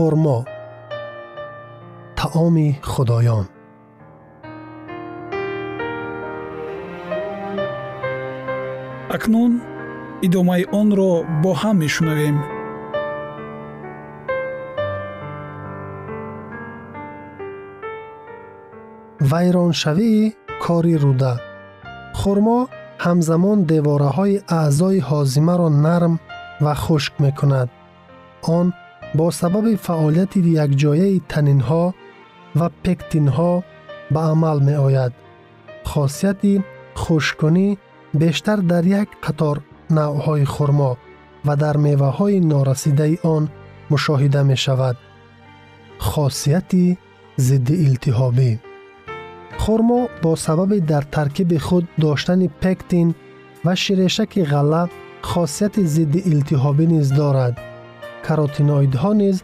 خرما تعام خدایان акнун идомаи онро бо ҳам мешунавем вайроншавии кори руда хурмо ҳамзамон девораҳои аъзои ҳозимаро нарм ва хушк мекунад он бо сабаби фаъолияти якҷояи танинҳо ва пектинҳо ба амал меояд. Хосияти хушккунӣ бештар дар як қатор навъҳои хурмо ва дар меваҳои норасидаи он мушоҳида мешавад. Хосияти зидди илтиҳобӣ. Хурмо бо сабаби дар таркиби худ доштани пектин ва ширешаки ғалла хосияти зидди илтиҳобӣ низ дорад каротиноидҳо низ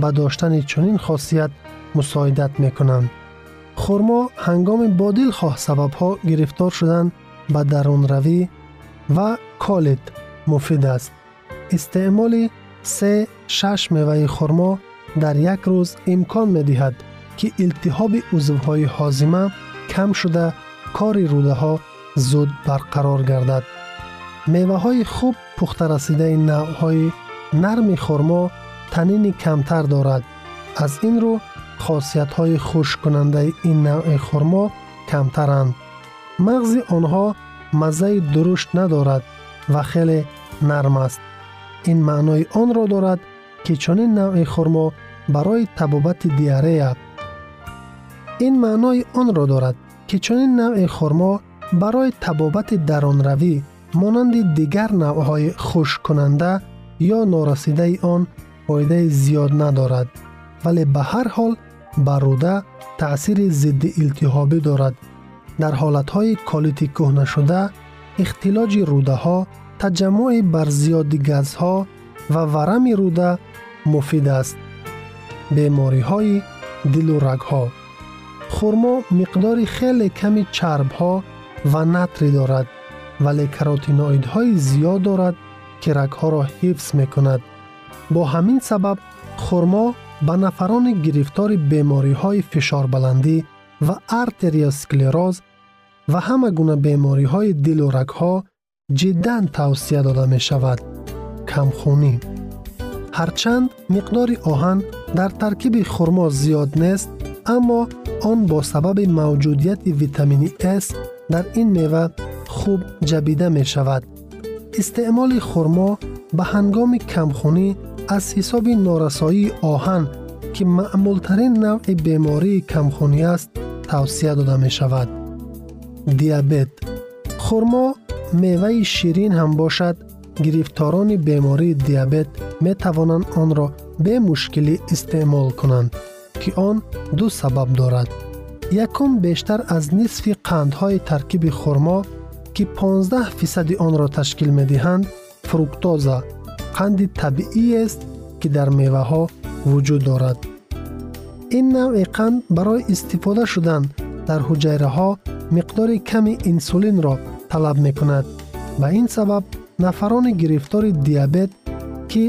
ба доштани чунин хосият мусоидат мекунанд хурмо ҳангоми бодилхоҳ сабабҳо гирифтор шудан ба дарунравӣ ва колит муфид аст истеъмоли се шаш меваи хурмо дар як рӯз имкон медиҳад ки илтиҳоби узвҳои ҳозима кам шуда кори рӯдаҳо зуд барқарор гардад меваҳои хуб пухтарасидаи навъҳои нарми хурмо танини камтар дорад. Аз ин рӯ хосиятҳои хушккунандаи ин навъи хурмо камтаранд. Мағзи онҳо маззаи дурушт надорад ва хеле нарм аст. Ин маънои онро дорад ки чунин навъи хурмо барои табобати диарея. Ин маънои онро дорад ки чунин навъи хурмо барои табобати даронравӣ монанди дигар навъҳои хушккунанда یا نارسیده آن فایده زیاد ندارد ولی به هر حال بر روده تأثیر ضد التهابی دارد. در حالتهای کالیتی کهنه شده اختلاج روده ها تجمع بر زیادی گازها و ورم روده مفید است. بیماری های دل و رگ ها خورما مقدار خیلی کمی چرب ها که رگ ها را حفظ می کند. با همین سبب خورما به نفران گرفتار بیماری های فشار بلندی و ارتریاسکلراز و همه گونه بیماری های دل و رگ ها جدا توصیه داده می شود. کمخونی هرچند مقدار آهن در ترکیب خورما زیاد نیست اما آن با سبب موجودیت ویتامین S در این میوه خوب جبیده می شود. истеъмоли хурмо ба ҳангоми камхунӣ аз ҳисоби норасоии оҳан ки маъмултарин навъи бемории камхунӣ аст тавсия дода мешавад. Диабет. Хурмо меваи ширин ҳам бошад. Гирифторони бемории диабет метавонанд онро бе мушкилӣ истеъмол кунанд ки он ду сабаб дорад. Якум бештар аз нисфи қандҳои таркиби хурмо ки 15 фисади онро ташкил медиҳанд фруктоза қанди табииест ки дар меваҳо вуҷуд дорад. Ин навъи қанд барои истифода шудан дар ҳуҷайраҳо миқдори ками инсулинро талаб мекунад. Ба ин сабаб нафарони гирифтори диабет ки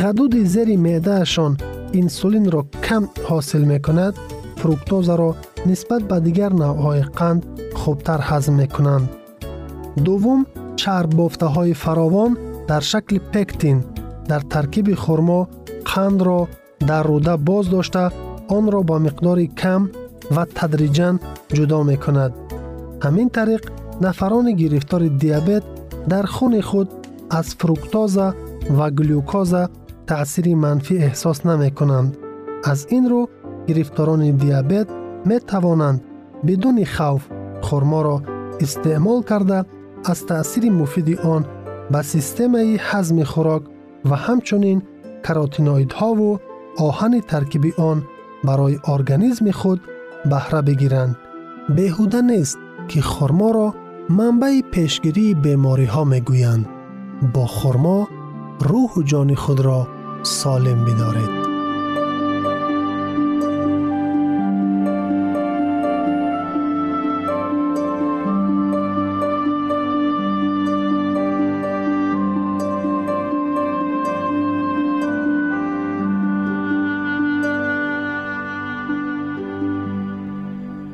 ғадуди зери меъдаашон инсулинро кам ҳосил мекунад фруктозаро нисбат ба дигар навъҳои қанд хубтар ҳазм мекунанд дувум чарббофтаҳои фаровон дар шакли пектин дар таркиби хӯрмо қандро дар руда боз дошта онро ба миқдори кам ва тадриҷан ҷудо мекунад. Ҳамин тариқ нафарони гирифтори диабет дар хуни худ аз фруктоза ва глюкоза таъсири манфӣ эҳсос намекунанд. Аз ин рӯ гирифторони диабет метавонанд бидуни хавф хӯрморо истеъмол карда از تأثیر مفید آن به سیستم حزم خوراک و همچنین کراتینوید ها و آهن ترکیبی آن برای ارگانیسم خود بهره بگیرند. بهوده نیست که خورما را منبع پیشگیری بیماری ها می گویند. با خورما روح و جان خود را سالم بدارید.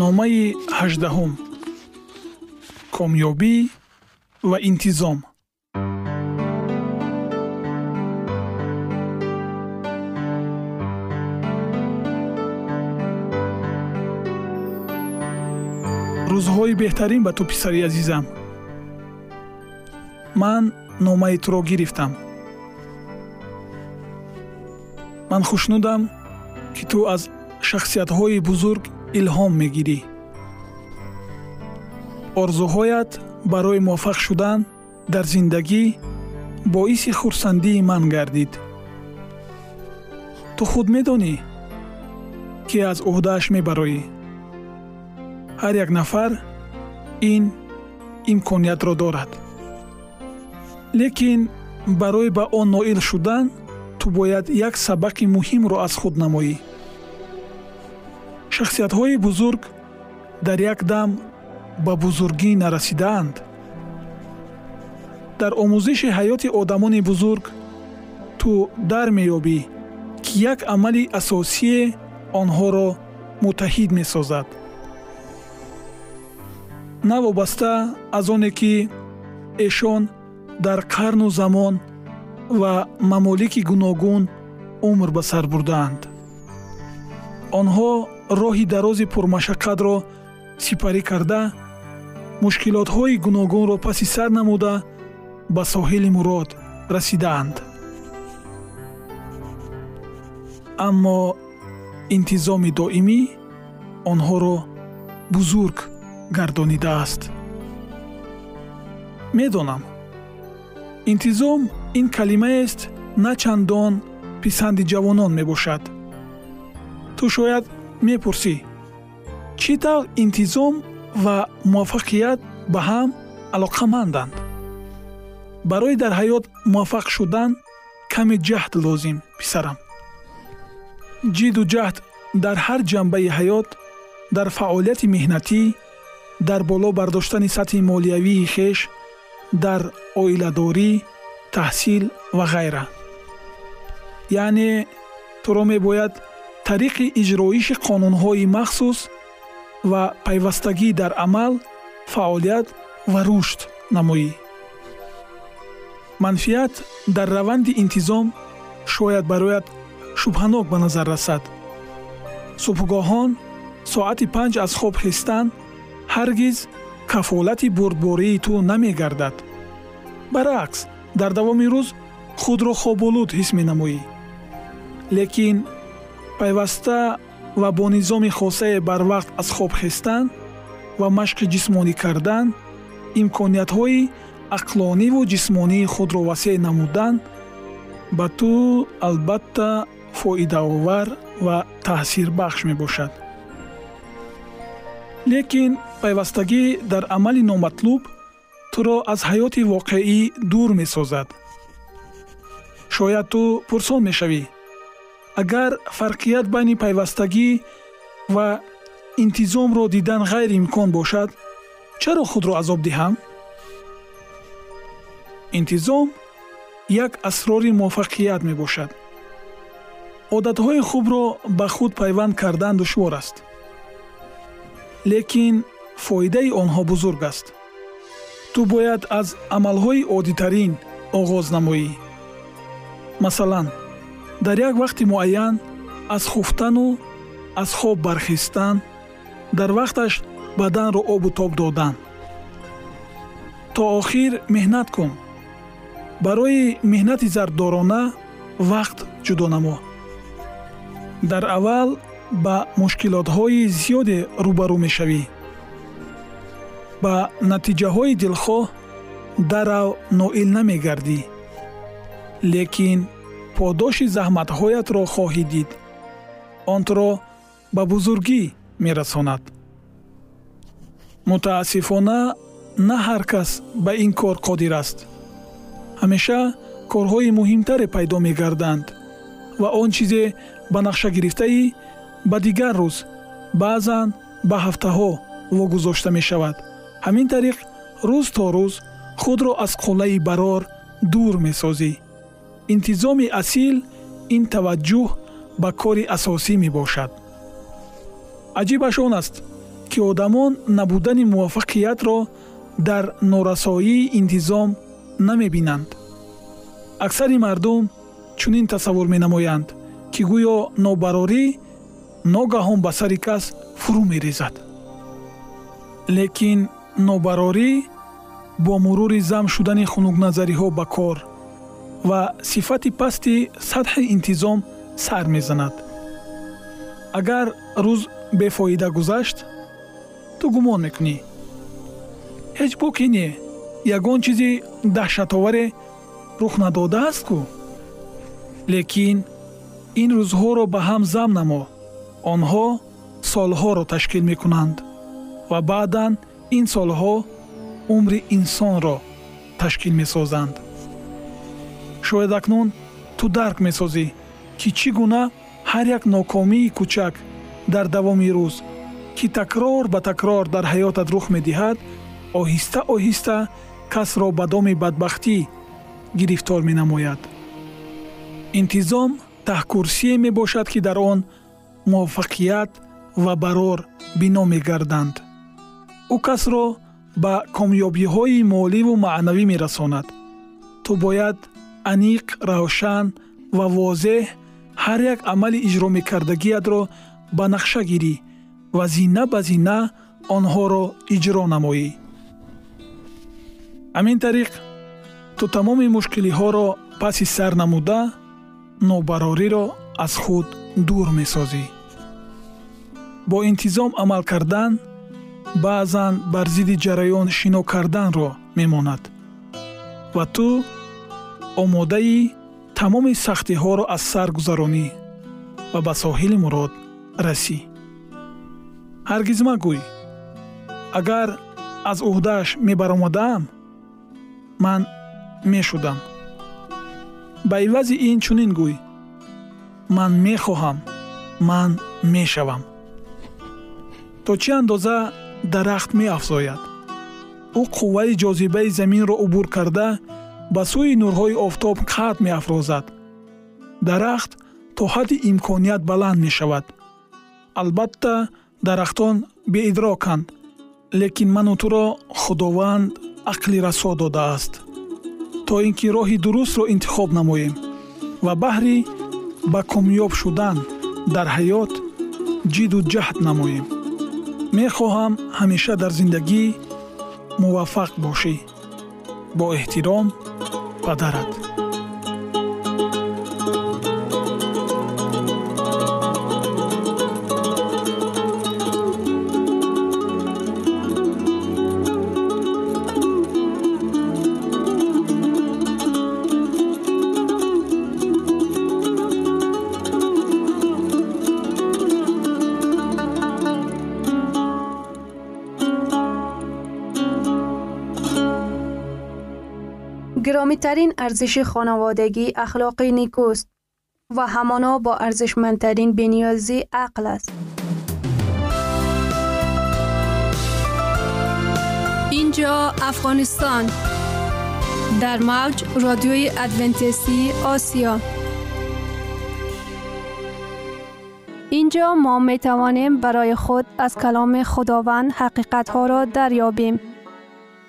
Номаи ҳаждаҳум комёбӣ ва интизом. Рӯзҳои беҳтарин ба ту писари азизам. Ман номаи туро гирифтам. Ман хушнудам ки ту аз шахсиятҳои бузург илҳом мегирӣ. Орзуҳоят барои муваффақ шудан дар зиндагӣ боиси хурсандии ман гардид. Ту худ медонӣ ки аз ӯҳдааш мебароӣ? Ҳар як нафар ин имкониятро дорад. Лекин барои ба он ноил шудан ту бояд як сабақи муҳимро аз худ намоӣ шахсиятҳои бузург дар як дам ба бузургӣ нарасидаанд дар омӯзиши ҳаёти одамони бузург ту дар меёбӣ ки як амали асосие онҳоро муттаҳид месозад. Навобаста аз оне ки эшон дар қарну замон ва мамолики гуногун умр ба сар бурдаанд. Онҳо роҳи дарози пурмашаққатро сипарӣ карда мушкилотҳои гуногунро паси сар намуда ба соҳили мурод расидаанд. Аммо интизоми доимӣ онҳоро бузург гардонидааст. Медонам интизом ин калимаест на чандон писанди ҷавонон мебошад. Ту шояд мепурсӣ. Чӣ тавр интизом ва муваффақият ба ҳам алоқаманданд? Барои дар ҳаёт муваффақ шудан каме ҷаҳд лозим писарам. Ҷидду ҷаҳд дар ҳар ҷанбаи ҳаёт дар фаъолияти меҳнатӣ дар боло бардоштани сатҳи молиявии хеш дар оиладорӣ таҳсил ва ғайра. Яъне туро мебояд тариқи иҷроиши қонунҳои махсус ва пайвастагӣ дар амал фаъолият ва рушд намоӣ. Манфиат дар раванди интизом шояд барояд шубҳанок ба назар расад. Субҳгоҳон соати панҷ аз хоб хестан ҳаргиз кафолати бурдбории ту намегардад. Баръакс дар давоми рӯз худро хоболуд ҳис менамоӣ. Лекин пайваста ва бо низоми хосае барвақт аз хоб хестан ва машқи ҷисмонӣ кардан имкониятҳои ақлониву ҷисмонии худро васеъ намудан ба ту албатта фоидаовар ва таъсирбахш мебошад. Лекин пайвастагӣ дар амали номатлуб туро аз ҳаёти воқеӣ дур месозад. Шояд ту пурсон мешавӣ агар фарқият байни пайвастагӣ ва интизомро дидан ғайриимкон бошад чаро худро азоб диҳам? Интизом як асрори муваффақият мебошад. Одатҳои хубро ба худ пайванд кардан душвор аст. Лекин фоидаи онҳо бузург аст. Ту бояд аз амалҳои оддитарин оғоз намоӣ масалан дар як вақти муайян аз хуфтану аз хоб бархестан дар вақташ баданро обу тоб додан. То охир меҳнат кун. Барои меҳнати зарддорона вақт ҷудо намо. Дар аввал ба мушкилотҳои зиёде рӯбарӯ мешавӣ. Ба натиҷаҳои дилхоҳ дарав ноил намегардӣ. Лекин подоши заҳматҳоятро хоҳӣ дид. Он туро ба бузургӣ мерасонад. Мутаассифона на ҳар кас ба ин кор қодир аст. Ҳамеша корҳои муҳимтаре пайдо мегарданд ва он чизе ба нақша гирифтаӣ ба дигар рӯз баъзан ба ҳафтаҳо вогузошта мешавад. Ҳамин тариқ рӯз то рӯз худро аз қуллаи барор дур месозӣ интизоми асил ин таваҷҷӯҳ ба кори асосӣ мебошад. Аҷибаш он аст ки одамон набудани муваффақиятро дар норасоии интизом намебинанд. Аксари мардум чунин тасаввур менамоянд ки гӯё нобарорӣ ногаҳон ба сари кас фурӯ мерезад. Лекин нобарорӣ бо мурури зам шудани хунукназариҳо ба кор ва сифати пасти сатҳи интизом сар мезанад. Агар рӯз бефоида гузашт ту гумон мекунӣ. Ҳеҷ боки не ягон чизи даҳшатоваре рух надодааст кӯ лекин ин рӯзҳоро ба ҳам зам намо. Онҳо солҳоро ташкил мекунанд ва баъдан ин солҳо умри инсонро ташкил месозанд шояд акнун ту дарк месозӣ ки чӣ гуна ҳар як нокомии кӯчак дар давоми рӯз ки такрор ба такрор дар ҳаётат рух медиҳад оҳиста оҳиста касро ба доми бадбахтӣ гирифтор менамояд. Интизом таҳкурсие мебошад ки дар он муваффақият ва барор бино мегарданд. Ӯ касро ба комёбиҳои моливу маънавӣ мерасонад. Ту бояд аниқ равшан ва возеҳ ҳар як амали иҷромекардагиатро ба нақша гирӣ ва зина ба зина онҳоро иҷро намоӣ. Ҳамин тариқ. Ту тамоми мушкилиҳоро паси сар намуда нобарориро аз худ дур месозӣ. Бо интизом амал кардан баъзан бар зидди ҷараён шино карданро мемонад ва ту омодаи тамоми сахтиҳоро аз сар гузаронӣ ва ба соҳили мурод расӣ. Ҳаргиз магӯй агар аз уҳдааш мебаромадаам ман мешудам. Ба ивази ин чунин гӯй ман мехоҳам ман мешавам. То чӣ андоза дарахт меафзояд? Ӯ қувваи ҷозибаи заминро убур карда ба сӯи нурҳои офтоб қад меафрозад. дарахт то ҳадди имконият баланд мешавад. албатта дарахтон беидроканд лекин ману туро худованд ақли расо додааст. то ин ки роҳи дурустро интихоб намоем ва баҳри ба комёб шудан дар ҳаёт ҷидду ҷаҳд намоем. мехоҳам ҳамеша дар зиндагӣ муваффақ бошӣ. бо эҳтиром पधारात گرامیترین ارزش خانوادگی اخلاقی نیکوست و همانا با ارزشمندترین بنیازی عقل است. اینجا افغانستان در موج رادیوی ادونتیستی آسیا اینجا ما می توانیم برای خود از کلام خداوند حقیقت ها را دریابیم.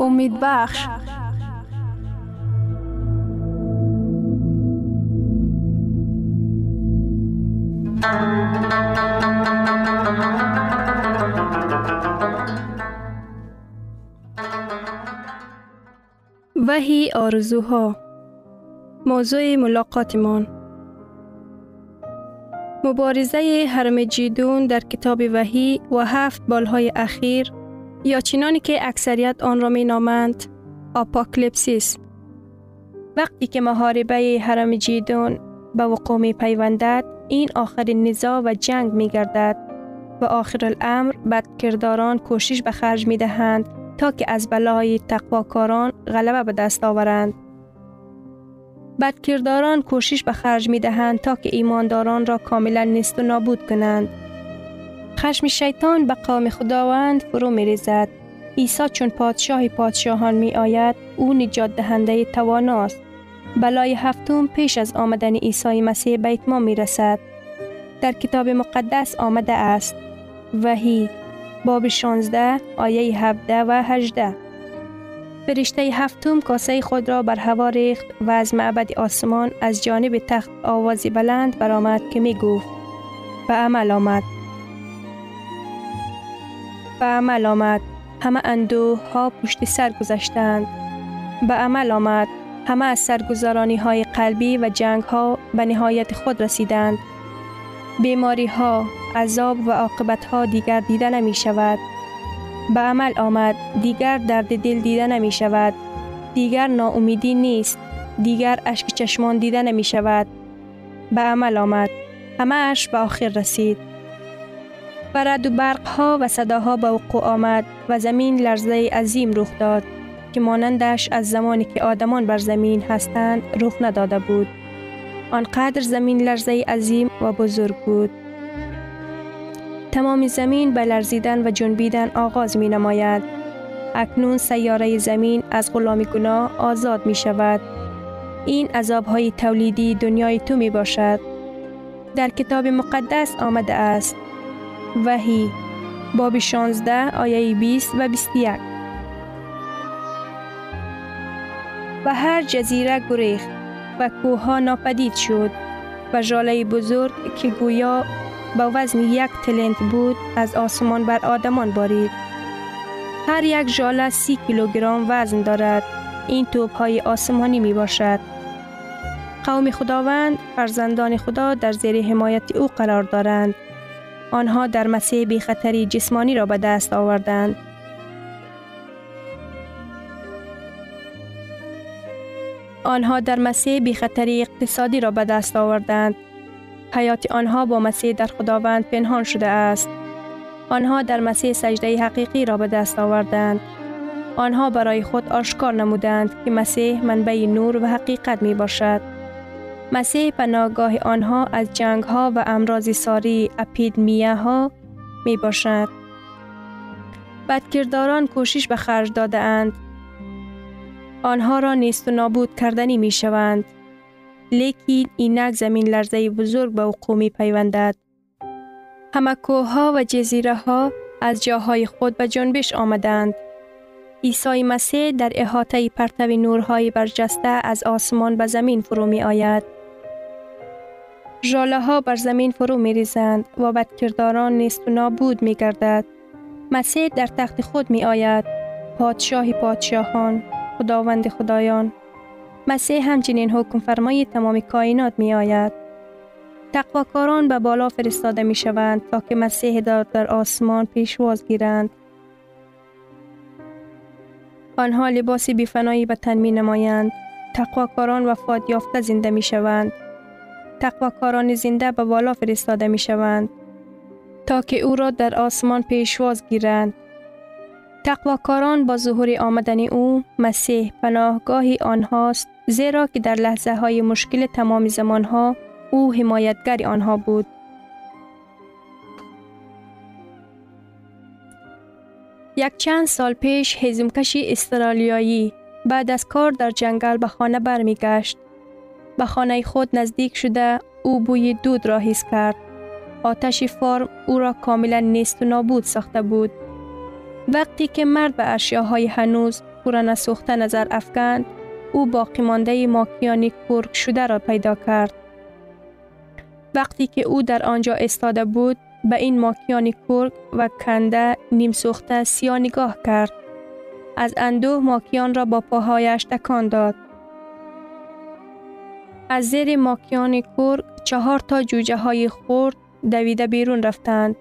امید بخش. وحی آرزوها. موضوع ملاقاتمان. مبارزه حرم جیدون در کتاب وحی و هفت بالهای اخیر یا چنانی که اکثریت آن را می نامند آپاکلیپسیس وقتی که محاربه حرم جیدون به وقوع می پیوندد این آخرین نزاع و جنگ می گردد و آخر الامر بدکرداران کوشش به خرج می دهند تا که از بلای تقواکاران غلبه به دست آورند. بدکرداران کوشش به خرج می دهند تا که ایمانداران را کاملا نیست و نابود کنند. خشم شیطان به قوم خداوند فرو می ریزد. عیسی چون پادشاه پادشاهان می آید او نجات دهنده تواناست. بلای هفتم پیش از آمدن عیسی مسیح به اتمام می رسد. در کتاب مقدس آمده است. وحی باب 16 آیه 17 و 18 فرشته هفتم کاسه خود را بر هوا ریخت و از معبد آسمان از جانب تخت آوازی بلند برآمد که می گفت به عمل آمد به عمل آمد. همه اندوه ها پشت سر گذشتند. به عمل آمد. همه از سرگزارانی های قلبی و جنگ ها به نهایت خود رسیدند. بیماری ها عذاب و عاقبت ها دیگر دیده نمی شود به عمل آمد. دیگر درد دل دیده نمی شود دیگر ناامیدی نیست. دیگر اشک چشمان دیده نمی شود به عمل آمد. همه اش به آخر رسید. و رد و برق ها و صداها به وقوع آمد و زمین لرزه عظیم رخ داد که مانندش از زمانی که آدمان بر زمین هستند رخ نداده بود آنقدر زمین لرزه عظیم و بزرگ بود تمام زمین به لرزیدن و جنبیدن آغاز می نماید. اکنون سیاره زمین از غلامی گناه آزاد می شود. این عذاب های تولیدی دنیای تو می باشد. در کتاب مقدس آمده است. وحی باب 16 آیه 20 و 21 و هر جزیره گریخت و کوه ناپدید شد و جاله بزرگ که گویا با وزن یک تلنت بود از آسمان بر آدمان بارید. هر یک ژاله سی کیلوگرم وزن دارد. این توپ های آسمانی می باشد. قوم خداوند فرزندان خدا در زیر حمایت او قرار دارند. آنها در مسیح بی خطری جسمانی را به دست آوردند. آنها در مسیح بی خطری اقتصادی را به دست آوردند. حیات آنها با مسیح در خداوند پنهان شده است. آنها در مسیح سجده حقیقی را به دست آوردند. آنها برای خود آشکار نمودند که مسیح منبع نور و حقیقت می باشد. مسیح پناهگاه آنها از جنگ ها و امراض ساری اپیدمیه ها می باشد. بدکرداران کوشش به خرج داده اند. آنها را نیست و نابود کردنی می شوند. لیکن اینک زمین لرزه بزرگ به وقوع می پیوندد. همه ها و جزیره ها از جاهای خود به جنبش آمدند. عیسی مسیح در احاطه پرتو نورهای برجسته از آسمان به زمین فرو می آید. جاله ها بر زمین فرو می ریزند و بدکرداران نیست و نابود می گردد. مسیح در تخت خود می آید. پادشاه پادشاهان، خداوند خدایان. مسیح همچنین حکم فرمای تمام کائنات می آید. تقواکاران به بالا فرستاده می شوند تا که مسیح دار در آسمان پیشواز گیرند. آنها لباس بیفنایی به تن می نمایند. تقواکاران وفاد یافته زنده می شوند. تقواکاران زنده به بالا فرستاده می شوند. تا که او را در آسمان پیشواز گیرند. تقواکاران با ظهور آمدن او مسیح پناهگاهی آنهاست زیرا که در لحظه های مشکل تمام زمان ها او حمایتگر آنها بود. یک چند سال پیش هزمکشی استرالیایی بعد از کار در جنگل به خانه برمیگشت. به خانه خود نزدیک شده او بوی دود را حس کرد. آتش فارم او را کاملا نیست و نابود ساخته بود. وقتی که مرد به اشیاهای هنوز پورا نسوخته نظر افکند او باقی مانده ماکیانی کرک شده را پیدا کرد. وقتی که او در آنجا استاده بود به این ماکیان کرک و کنده نیم سوخته سیا نگاه کرد. از اندوه ماکیان را با پاهایش تکان داد. از زیر ماکیان کرک چهار تا جوجه های خورد دویده بیرون رفتند.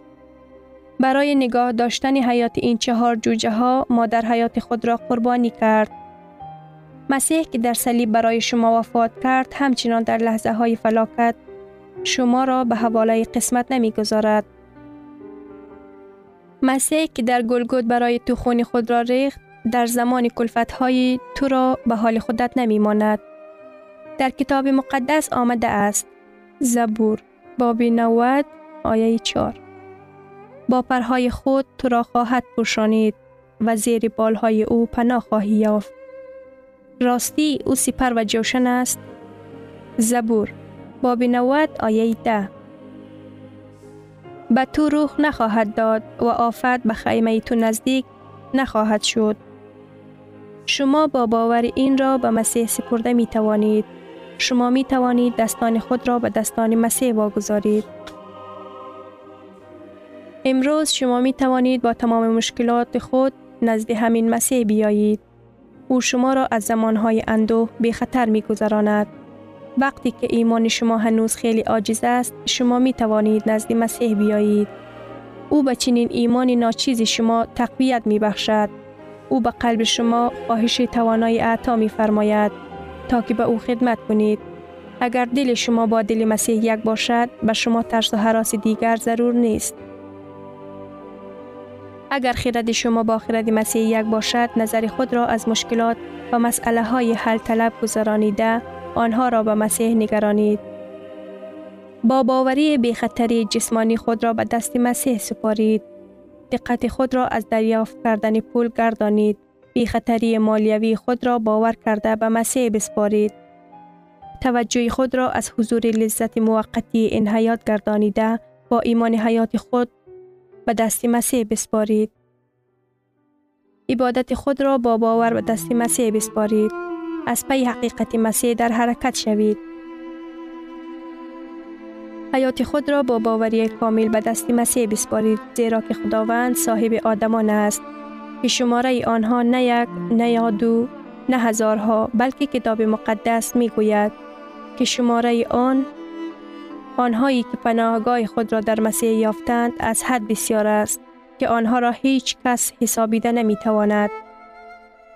برای نگاه داشتن حیات این چهار جوجه ها مادر حیات خود را قربانی کرد. مسیح که در صلیب برای شما وفات کرد همچنان در لحظه های فلاکت شما را به حواله قسمت نمی گذارد. مسیح که در گلگود برای تو خون خود را ریخت در زمان کلفت های تو را به حال خودت نمی ماند. در کتاب مقدس آمده است. زبور باب 90 آیه 4 با پرهای خود تو را خواهد پوشانید و زیر بالهای او پناه خواهی یافت. راستی او سپر و جوشن است. زبور باب 90 آیه 10 به تو روح نخواهد داد و آفت به خیمه تو نزدیک نخواهد شد. شما با باور این را به مسیح سپرده می توانید. شما می توانید دستان خود را به دستان مسیح واگذارید. امروز شما می توانید با تمام مشکلات خود نزد همین مسیح بیایید. او شما را از زمانهای اندوه به خطر می گذراند. وقتی که ایمان شما هنوز خیلی عاجز است شما می توانید نزد مسیح بیایید او به چنین ایمان ناچیز شما تقویت می بخشد او به قلب شما خواهش توانای اعطا می فرماید تا که به او خدمت کنید اگر دل شما با دل مسیح یک باشد به شما ترس و حراس دیگر ضرور نیست اگر خرد شما با خرد مسیح یک باشد نظر خود را از مشکلات و مسئله های حل طلب گذرانیده آنها را به مسیح نگرانید. با باوری بیخطری جسمانی خود را به دست مسیح سپارید. دقت خود را از دریافت کردن پول گردانید. بیخطری مالیوی خود را باور کرده به مسیح بسپارید. توجه خود را از حضور لذت موقتی این حیات گردانیده با ایمان حیات خود به دست مسیح بسپارید. عبادت خود را با باور به دست مسیح بسپارید. از پی حقیقت مسیح در حرکت شوید. حیات خود را با باوری کامل به دست مسیح بسپارید زیرا که خداوند صاحب آدمان است که شماره آنها نه یک نه دو نه هزارها بلکه کتاب مقدس می گوید که شماره آن آنهایی که پناهگاه خود را در مسیح یافتند از حد بسیار است که آنها را هیچ کس حسابیده نمی تواند.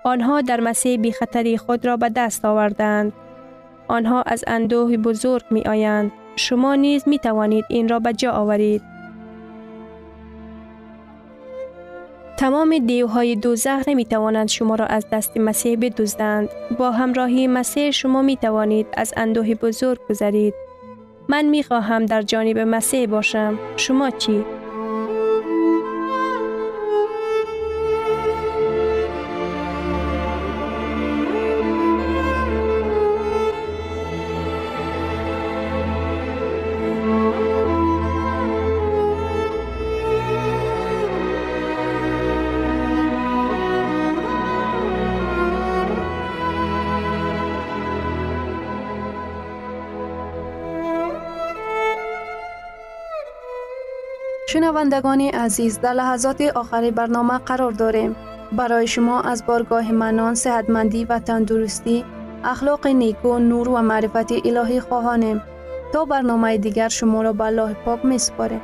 آنها در مسیح بی خطری خود را به دست آوردند. آنها از اندوه بزرگ می آیند. شما نیز می توانید این را به جا آورید. تمام دیوهای دوزخ نمی توانند شما را از دست مسیح بدزدند. با همراهی مسیح شما می توانید از اندوه بزرگ گذرید. من می خواهم در جانب مسیح باشم. شما چی؟ شنوندگان عزیز در لحظات آخری برنامه قرار داریم. برای شما از بارگاه منان، صحتمندی و تندرستی، اخلاق نیکو، نور و معرفت الهی خواهانیم. تا برنامه دیگر شما را به پاک می سپاریم.